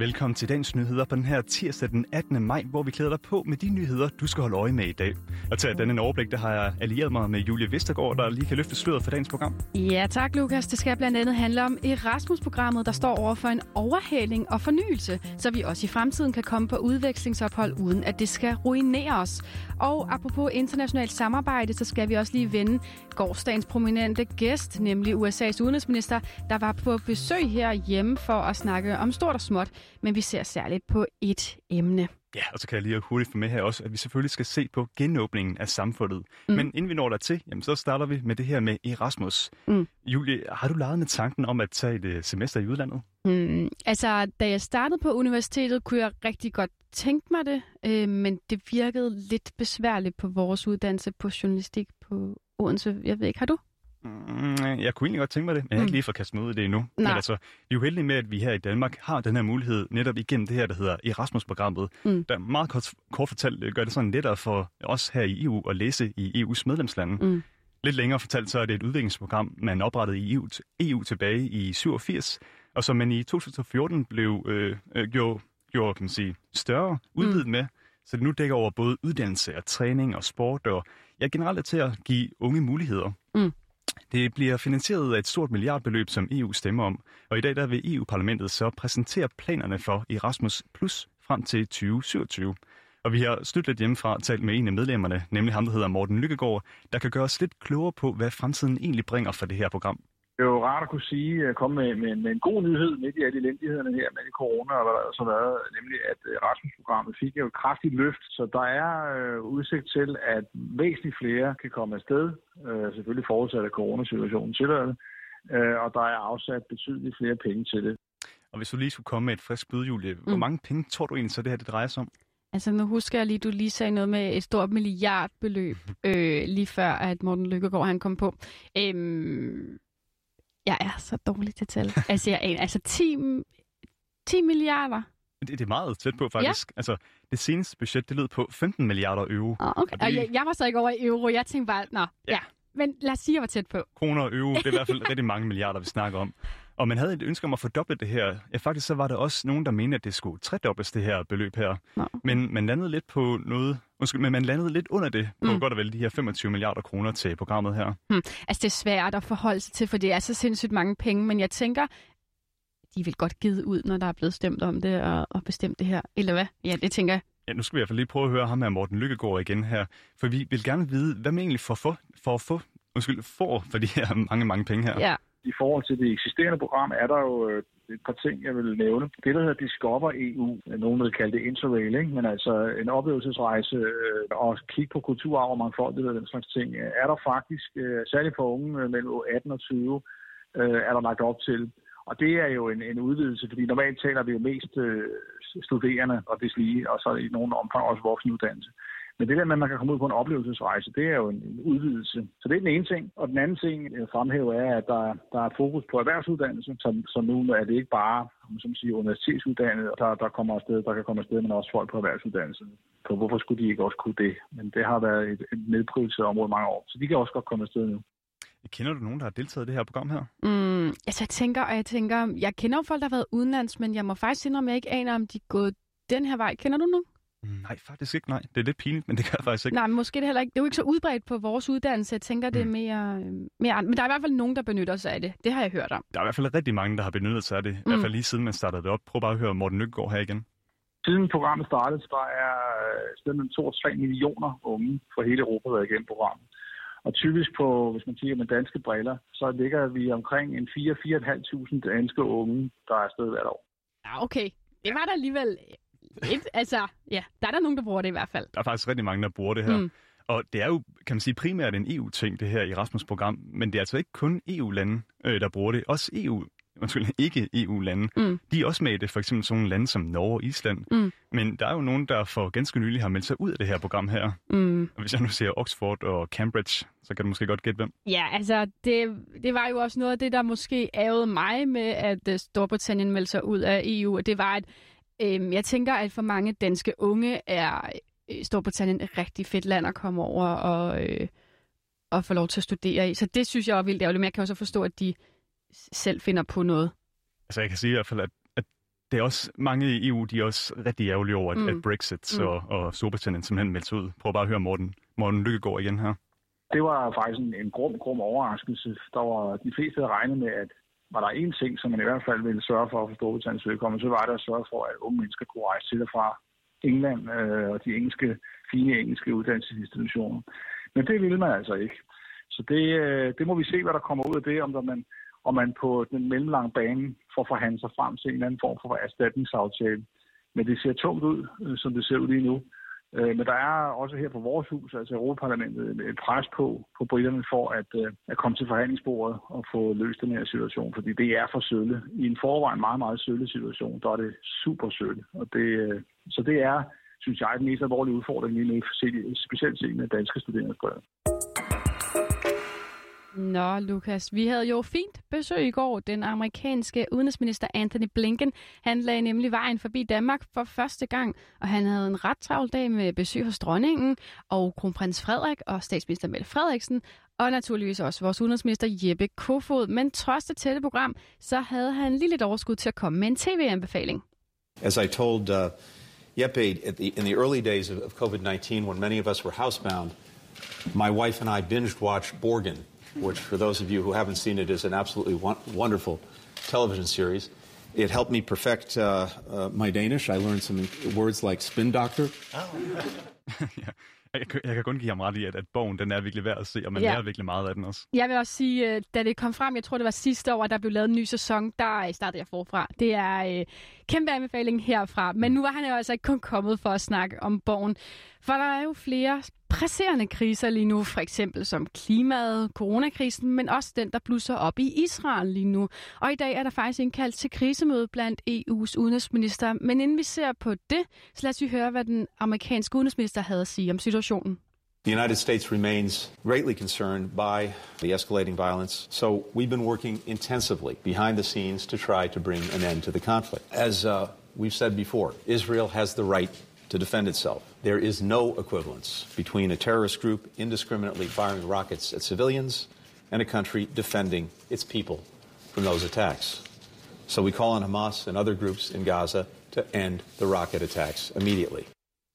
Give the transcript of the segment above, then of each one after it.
Velkommen til dagens nyheder på den her tirsdag den 18. maj, hvor vi klæder dig på med de nyheder, du skal holde øje med i dag. Og til denne overblik, der har jeg allieret mig med Julie Vestergaard, der lige kan løfte sløret for dagens program. Ja tak, Lukas. Det skal blandt andet handle om Erasmus-programmet, der står over for en overhaling og fornyelse, så vi også i fremtiden kan komme på udvekslingsophold, uden at det skal ruinere os. Og apropos internationalt samarbejde, så skal vi også lige vende gårdsdagens prominente gæst, nemlig USA's udenrigsminister, der var på besøg her hjemme for at snakke om stort og småt, men vi ser særligt på et emne. Ja, og så kan jeg lige hurtigt få med her også, at vi selvfølgelig skal se på genåbningen af samfundet. Mm. Men inden vi når dertil, jamen, så starter vi med det her med Erasmus. Mm. Julie, har du leget med tanken om at tage et øh, semester i udlandet? Mm, altså, da jeg startede på universitetet, kunne jeg rigtig godt tænke mig det, øh, men det virkede lidt besværligt på vores uddannelse på journalistik på Odense. Jeg ved ikke, har du? Mm, jeg kunne egentlig godt tænke mig det, men jeg har ikke lige fået kastet mig ud i det endnu. Nej. Men altså, vi er jo heldige med, at vi her i Danmark har den her mulighed netop igennem det her, der hedder Erasmus-programmet, mm. der meget kort, kort fortalt øh, gør det sådan lettere for os her i EU at læse i EU's medlemslande. Mm. Lidt længere fortalt, så er det et udviklingsprogram, man oprettede i EU, EU tilbage i 87, og som man i 2014 blev øh, øh, gjort, gjort kan man sige, større, udvidet mm. med, så det nu dækker over både uddannelse og træning og sport, og ja, generelt er til at give unge muligheder. Det bliver finansieret af et stort milliardbeløb, som EU stemmer om, og i dag der vil EU-parlamentet så præsentere planerne for Erasmus Plus frem til 2027. Og vi har stødt lidt hjemmefra talt med en af medlemmerne, nemlig ham, der hedder Morten Lykkegaard, der kan gøre os lidt klogere på, hvad fremtiden egentlig bringer for det her program. Det er jo rart at kunne sige, at komme med, med, med en god nyhed midt i alle elendighederne her med corona og hvad der så været, nemlig at Erasmus-programmet fik jo et kraftigt løft, så der er øh, udsigt til, at væsentligt flere kan komme afsted, øh, selvfølgelig forudsat af coronasituationen tillader det, øh, og der er afsat betydeligt flere penge til det. Og hvis du lige skulle komme med et frisk bud, Julie, mm. hvor mange penge tror du egentlig så det her det drejer sig om? Altså nu husker jeg lige, du lige sagde noget med et stort milliardbeløb, øh, lige før at Morten Lykkegaard han kom på. Øhm, jeg er så dårlig til tal. altså, jeg, altså 10, 10 milliarder. Det, det er meget tæt på, faktisk. Ja. Altså, det seneste budget, det lød på 15 milliarder euro. Oh, okay. og, det... og jeg, jeg var så ikke over i euro. Jeg tænkte bare, nå, ja. ja. Men lad os sige, at jeg var tæt på. Kroner og euro, det er i hvert fald rigtig mange milliarder, vi snakker om. Og man havde et ønske om at fordoble det her. Ja, faktisk så var der også nogen, der mente, at det skulle tredobles, det her beløb her. Nå. Men man landede lidt på noget... Undskyld, men man landede lidt under det på mm. godt og vel de her 25 milliarder kroner til programmet her. Hmm. Altså, det er svært at forholde sig til, for det er så sindssygt mange penge, men jeg tænker, de vil godt give ud, når der er blevet stemt om det og, og bestemt det her. Eller hvad? Ja, det tænker jeg. Ja, nu skal vi i hvert fald lige prøve at høre ham her, Morten Lykkegaard, igen her. For vi vil gerne vide, hvad man egentlig får for, for at få, undskyld, får for de her mange, mange penge her. Ja, i forhold til det eksisterende program er der jo øh, et par ting, jeg vil nævne. Det, der hedder Discover EU, øh, nogen vil kalde det Interrail, ikke? men altså en oplevelsesrejse øh, og kigge på kulturarv og mangfoldighed og den slags ting, øh, er der faktisk, øh, særligt for unge øh, mellem 18 og 20, er der lagt op til. Og det er jo en, en udvidelse, fordi normalt taler vi jo mest studerende og deslige, og så i nogen omfang også voksenuddannelse. Men det der med, at man kan komme ud på en oplevelsesrejse, det er jo en, en udvidelse. Så det er den ene ting. Og den anden ting, jeg fremhæver, er, at der, der er fokus på erhvervsuddannelse, så, så nu er det ikke bare som siger, universitetsuddannede, der, der kommer afsted, der kan komme afsted, men også folk på erhvervsuddannelse. Så hvorfor skulle de ikke også kunne det? Men det har været et, et nedprioriteret område mange år, så de kan også godt komme afsted nu. Kender du nogen, der har deltaget i det her program her? Mm, altså jeg tænker, og jeg tænker, jeg kender jo folk, der har været udenlands, men jeg må faktisk indrømme, at jeg ikke aner, om de er gået den her vej. Kender du nogen? Nej, faktisk ikke, nej. Det er lidt pinligt, men det kan jeg faktisk ikke. Nej, men måske det heller ikke. Det er jo ikke så udbredt på vores uddannelse. Jeg tænker, det er mm. mere, mere... Men der er i hvert fald nogen, der benytter sig af det. Det har jeg hørt om. Der er i hvert fald rigtig mange, der har benyttet sig af det. I mm. hvert fald lige siden man startede det op. Prøv bare at høre Morten Lykkegaard her igen. Siden programmet startede, så er øh, stedet mellem 2 og 3 millioner unge fra hele Europa været igennem programmet. Og typisk på, hvis man kigger med danske briller, så ligger vi omkring en 4-4.500 danske unge, der er afsted hvert år. Ja, okay. Det var der alligevel et, altså, ja, der er der nogen, der bruger det i hvert fald. Der er faktisk rigtig mange, der bruger det her. Mm. Og det er jo, kan man sige, primært en EU-ting, det her Erasmus-program. Men det er altså ikke kun EU-lande, øh, der bruger det. Også EU, undskyld, ikke EU-lande. Mm. De er også med i det, for eksempel sådan nogle lande som Norge og Island. Mm. Men der er jo nogen, der for ganske nylig har meldt sig ud af det her program her. Mm. Og hvis jeg nu siger Oxford og Cambridge, så kan du måske godt gætte hvem. Ja, altså, det, det var jo også noget af det, der måske ærede mig med, at øh, Storbritannien meldte sig ud af EU. Det var, at Øhm, jeg tænker, at for mange danske unge er øh, Storbritannien et rigtig fedt land at komme over og, øh, og få lov til at studere i. Så det synes jeg er vildt ærgerligt, men jeg kan også forstå, at de selv finder på noget. Altså jeg kan sige i hvert fald, at, at det er også mange i EU, de er også rigtig ærgerlige over, at, mm. at Brexit mm. og, og Storbritannien simpelthen meldte ud. Prøv bare at høre Morten, Morten Lykkegaard igen her. Det var faktisk en, en grum, grum overraskelse. Der var de fleste, der regnede med, at var der én ting, som man i hvert fald ville sørge for for Storbritanniens vedkommende, så var det at sørge for, at unge mennesker kunne rejse til og fra England øh, og de engelske, fine engelske uddannelsesinstitutioner. Men det ville man altså ikke. Så det, øh, det må vi se, hvad der kommer ud af det, om der man, om man på den mellemlange bane får forhandlet sig frem til en eller anden form for erstatningsaftale. Men det ser tungt ud, øh, som det ser ud lige nu. Øh, men der er også her på vores hus, altså Europaparlamentet, et pres på, på britterne for at, øh, at komme til forhandlingsbordet og få løst den her situation, fordi det er for sølle. I en forvejen meget, meget sølle situation, der er det super sølle. Og det, øh, så det er, synes jeg, den mest alvorlige udfordring lige nu, specielt set med danske studerende. Nå, Lukas, vi havde jo fint besøg i går. Den amerikanske udenrigsminister Anthony Blinken, han lagde nemlig vejen forbi Danmark for første gang, og han havde en ret travl dag med besøg hos dronningen og kronprins Frederik og statsminister Mette Frederiksen, og naturligvis også vores udenrigsminister Jeppe Kofod. Men trods det tætte program, så havde han lige lidt overskud til at komme med en tv-anbefaling. As I told uh, Jeppe at the, in the early days of COVID-19, when many of us were housebound, my wife and I binged-watched Borgen, which, for those of you who haven't seen it, is an absolutely wonderful television series. It helped me perfect uh, uh, my Danish. I learned some words like spin doctor. Oh. yeah. Jeg, jeg kan kun give ham ret i, at, at bogen den er virkelig værd at se, og man ja. lærer virkelig meget af den også. Jeg vil også sige, øh, da det kom frem, jeg tror det var sidste år, at der blev lavet en ny sæson, der startede jeg forfra. Det er øh, kæmpe anbefaling herfra. Men nu var han jo altså ikke kun kommet for at snakke om bogen. For der er jo flere presserende kriser lige nu, for eksempel som klimaet, coronakrisen, men også den, der blusser op i Israel lige nu. Og i dag er der faktisk indkaldt til krisemøde blandt EU's udenrigsminister. Men inden vi ser på det, så lad os høre, hvad den amerikanske udenrigsminister havde at sige om situationen. The United States remains greatly concerned by the escalating violence, so we've been working intensively behind the scenes to try to bring an end to the conflict. As uh, we've said before, Israel has the right to defend itself. There is no equivalence between a terrorist group indiscriminately firing rockets at civilians and a country defending its people from those attacks. So we call on Hamas and other groups in Gaza to end the rocket attacks immediately.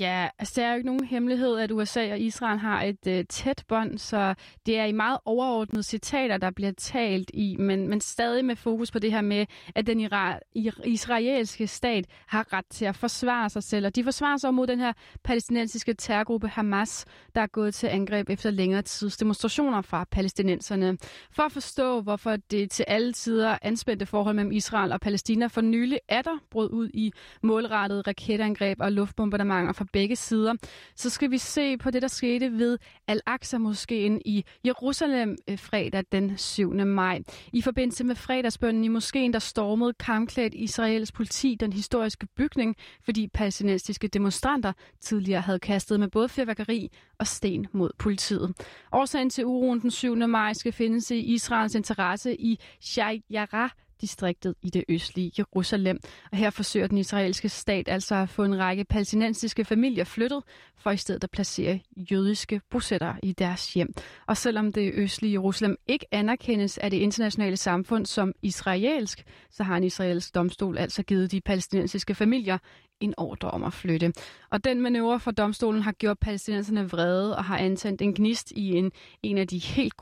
Ja, altså det er jo ikke nogen hemmelighed, at USA og Israel har et øh, tæt bånd, så det er i meget overordnede citater, der bliver talt i, men, men stadig med fokus på det her med, at den ira- israelske stat har ret til at forsvare sig selv. Og de forsvarer sig mod den her palæstinensiske terrorgruppe Hamas, der er gået til angreb efter længere tids demonstrationer fra palæstinenserne. For at forstå, hvorfor det til alle tider anspændte forhold mellem Israel og Palæstina for nylig er der brød ud i målrettede raketangreb og luftbombardementer fra begge sider, så skal vi se på det, der skete ved Al-Aqsa-moskeen i Jerusalem øh, fredag den 7. maj. I forbindelse med fredagsbønnen i moskeen, der stormede kampklædt Israels politi den historiske bygning, fordi palæstinensiske demonstranter tidligere havde kastet med både fyrværkeri og sten mod politiet. Årsagen til uroen den 7. maj skal findes i Israels interesse i Sheikh Jarrah, distriktet i det østlige Jerusalem. Og her forsøger den israelske stat altså at få en række palæstinensiske familier flyttet, for i stedet at placere jødiske bosættere i deres hjem. Og selvom det østlige Jerusalem ikke anerkendes af det internationale samfund som israelsk, så har en israelsk domstol altså givet de palæstinensiske familier en ordre om at flytte. Og den manøvre fra domstolen har gjort palæstinenserne vrede og har antændt en gnist i en, en af de helt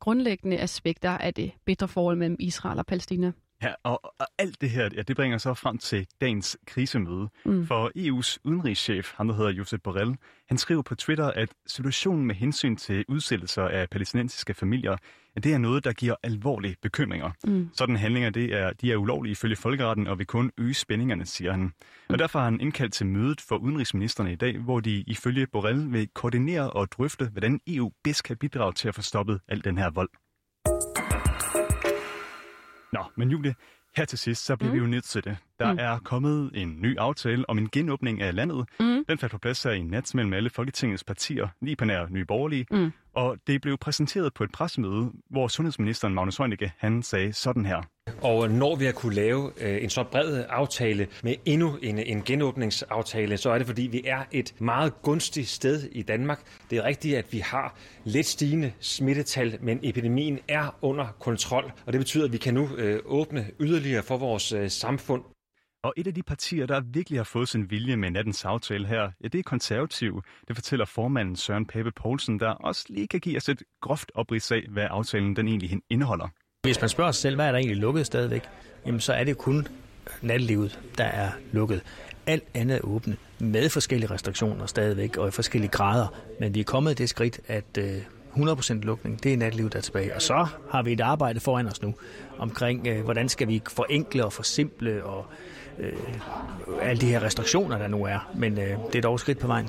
grundlæggende aspekter af det bedre forhold mellem Israel og Palæstina. Ja, og, og alt det her, ja, det bringer så frem til dagens krisemøde. Mm. For EU's udenrigschef, han der hedder Josep Borrell, han skriver på Twitter, at situationen med hensyn til udsættelser af palæstinensiske familier, at det er noget, der giver alvorlige bekymringer. Mm. Sådan handlinger, det er, de er ulovlige ifølge folkeretten og vil kun øge spændingerne, siger han. Og derfor har han indkaldt til mødet for udenrigsministerne i dag, hvor de ifølge Borrell vil koordinere og drøfte, hvordan EU bedst kan bidrage til at få stoppet al den her vold. Nå, men Julie, her til sidst, så bliver mm. vi jo nødt til det. Der mm. er kommet en ny aftale om en genåbning af landet. Mm. Den faldt på plads her i nat mellem alle Folketingets partier, lige på nær Nye Borgerlige. Mm. Og det blev præsenteret på et pressemøde, hvor sundhedsministeren Magnus Heunicke, han sagde sådan her. Og når vi har kunne lave øh, en så bred aftale med endnu en, en genåbningsaftale, så er det fordi, vi er et meget gunstigt sted i Danmark. Det er rigtigt, at vi har lidt stigende smittetal, men epidemien er under kontrol, og det betyder, at vi kan nu øh, åbne yderligere for vores øh, samfund. Og et af de partier, der virkelig har fået sin vilje med nattens aftale her, ja, det er konservativ. Det fortæller formanden Søren Pape Poulsen, der også lige kan give os et groft oprids af, hvad aftalen den egentlig indeholder. Hvis man spørger sig selv, hvad er der egentlig lukket stadigvæk, jamen så er det kun nattelivet, der er lukket. Alt andet er åbent, med forskellige restriktioner stadigvæk, og i forskellige grader. Men vi er kommet det skridt, at øh, 100% lukning, det er nattelivet, der er tilbage. Og så har vi et arbejde foran os nu, omkring, øh, hvordan skal vi forenkle og forsimple og øh, alle de her restriktioner, der nu er. Men øh, det er dog skridt på vejen.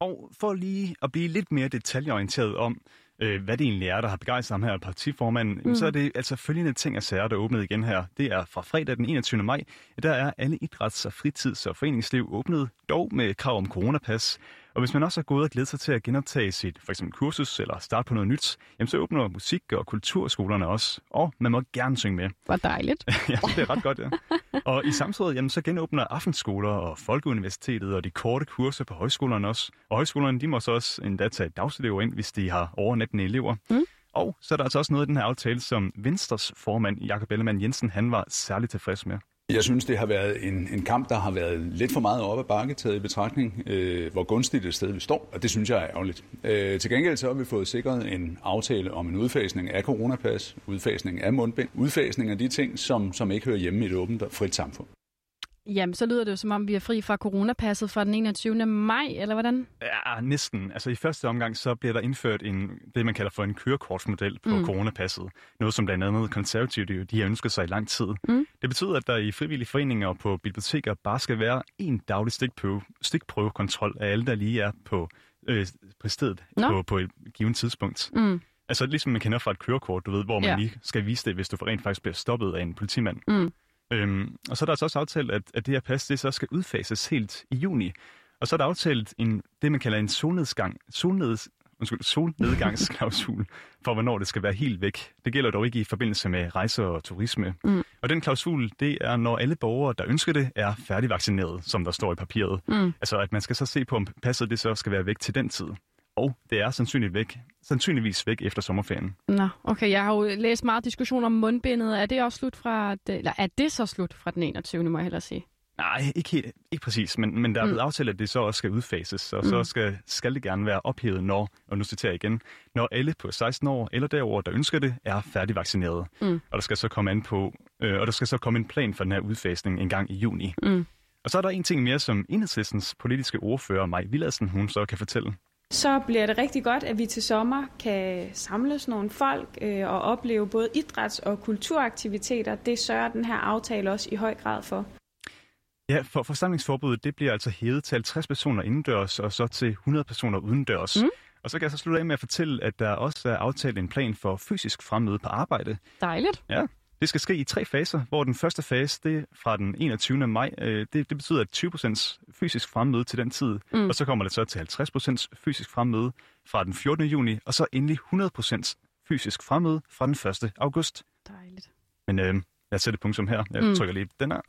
Og for lige at blive lidt mere detaljeorienteret om, øh, hvad det egentlig er, der har begejstret ham her, partiformanden, mm. så er det altså følgende ting og sager, der er åbnet igen her. Det er fra fredag den 21. maj. Der er alle idræts- og fritids- og foreningsliv åbnet, dog med krav om coronapas. Og hvis man også har gået og glædet sig til at genoptage sit for eksempel kursus eller starte på noget nyt, jamen så åbner musik- og kulturskolerne også. Og man må gerne synge med. Hvor dejligt. ja, det er ret godt, ja. Og i samtidig, jamen, så genåbner aftenskoler og Folkeuniversitetet og de korte kurser på højskolerne også. Og højskolerne, de må så også endda tage dagselever ind, hvis de har overnattende elever. Mm. Og så er der altså også noget i den her aftale, som Venstres formand, Jakob Ellemann Jensen, han var særligt tilfreds med. Jeg synes, det har været en, en kamp, der har været lidt for meget oppe ad bakke taget i betragtning, øh, hvor gunstigt det sted vi står, og det synes jeg er ærgerligt. Øh, til gengæld så har vi fået sikret en aftale om en udfasning af coronapas, udfasning af mundbind, udfasning af de ting, som, som ikke hører hjemme i et åbent og frit samfund. Jamen, så lyder det jo som om, vi er fri fra coronapasset fra den 21. maj, eller hvordan? Ja, næsten. Altså i første omgang, så bliver der indført en, det, man kalder for en kørekortsmodel på mm. coronapasset. Noget, som blandt andet konservative, de har ønsket sig i lang tid. Mm. Det betyder, at der i frivillige foreninger og på biblioteker bare skal være en daglig stikprøve, stikprøvekontrol af alle, der lige er på, øh, på stedet no. på, på et givet tidspunkt. Mm. Altså ligesom man kender fra et kørekort, du ved, hvor man ja. lige skal vise det, hvis du rent faktisk bliver stoppet af en politimand. Mm. Øhm, og så er der altså også aftalt, at, at det her pas det så skal udfases helt i juni. Og så er der aftalt en, det, man kalder en solnedgang, solneds, undskyld, solnedgangsklausul for, hvornår det skal være helt væk. Det gælder dog ikke i forbindelse med rejser og turisme. Mm. Og den klausul, det er, når alle borgere, der ønsker det, er færdigvaccineret, som der står i papiret. Mm. Altså, at man skal så se på, om passet det så skal være væk til den tid. Og det er sandsynligt væk, sandsynligvis væk efter sommerferien. Nå, okay. Jeg har jo læst meget diskussion om mundbindet. Er det også slut fra, eller er det så slut fra den 21. må jeg hellere sige? Nej, ikke, helt, ikke præcis, men, men der er blevet mm. aftalt, at det så også skal udfases, og mm. så skal, skal det gerne være ophævet, når, og nu citerer jeg igen, når alle på 16 år eller derover, der ønsker det, er færdigvaccineret. Mm. Og der skal så komme an på, øh, og der skal så komme en plan for den her udfasning en gang i juni. Mm. Og så er der en ting mere, som enhedslistens politiske ordfører, Maj Villadsen, hun så kan fortælle. Så bliver det rigtig godt, at vi til sommer kan samles nogle folk øh, og opleve både idræts- og kulturaktiviteter. Det sørger den her aftale også i høj grad for. Ja, for forsamlingsforbuddet det bliver altså hævet til 50 personer indendørs og så til 100 personer udendørs. Mm. Og så kan jeg så slutte af med at fortælle, at der også er aftalt en plan for fysisk fremmøde på arbejde. Dejligt. Ja, det skal ske i tre faser, hvor den første fase, det fra den 21. maj, øh, det, det betyder, at 20% fysisk fremmøde til den tid, mm. og så kommer det så til 50% fysisk fremmøde fra den 14. juni, og så endelig 100% fysisk fremmøde fra den 1. august. Dejligt. Men øh, jeg sætter punktum her. Jeg mm. trykker lige den her.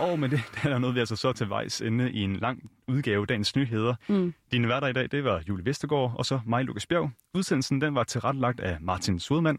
Og med det, der er noget, vi altså så til vejs ende i en lang udgave af Dagens Nyheder. Mm. Dine værter i dag, det var Julie Vestergaard og så mig, Lukas Bjerg. Udsendelsen den var tilrettelagt af Martin Sudmann.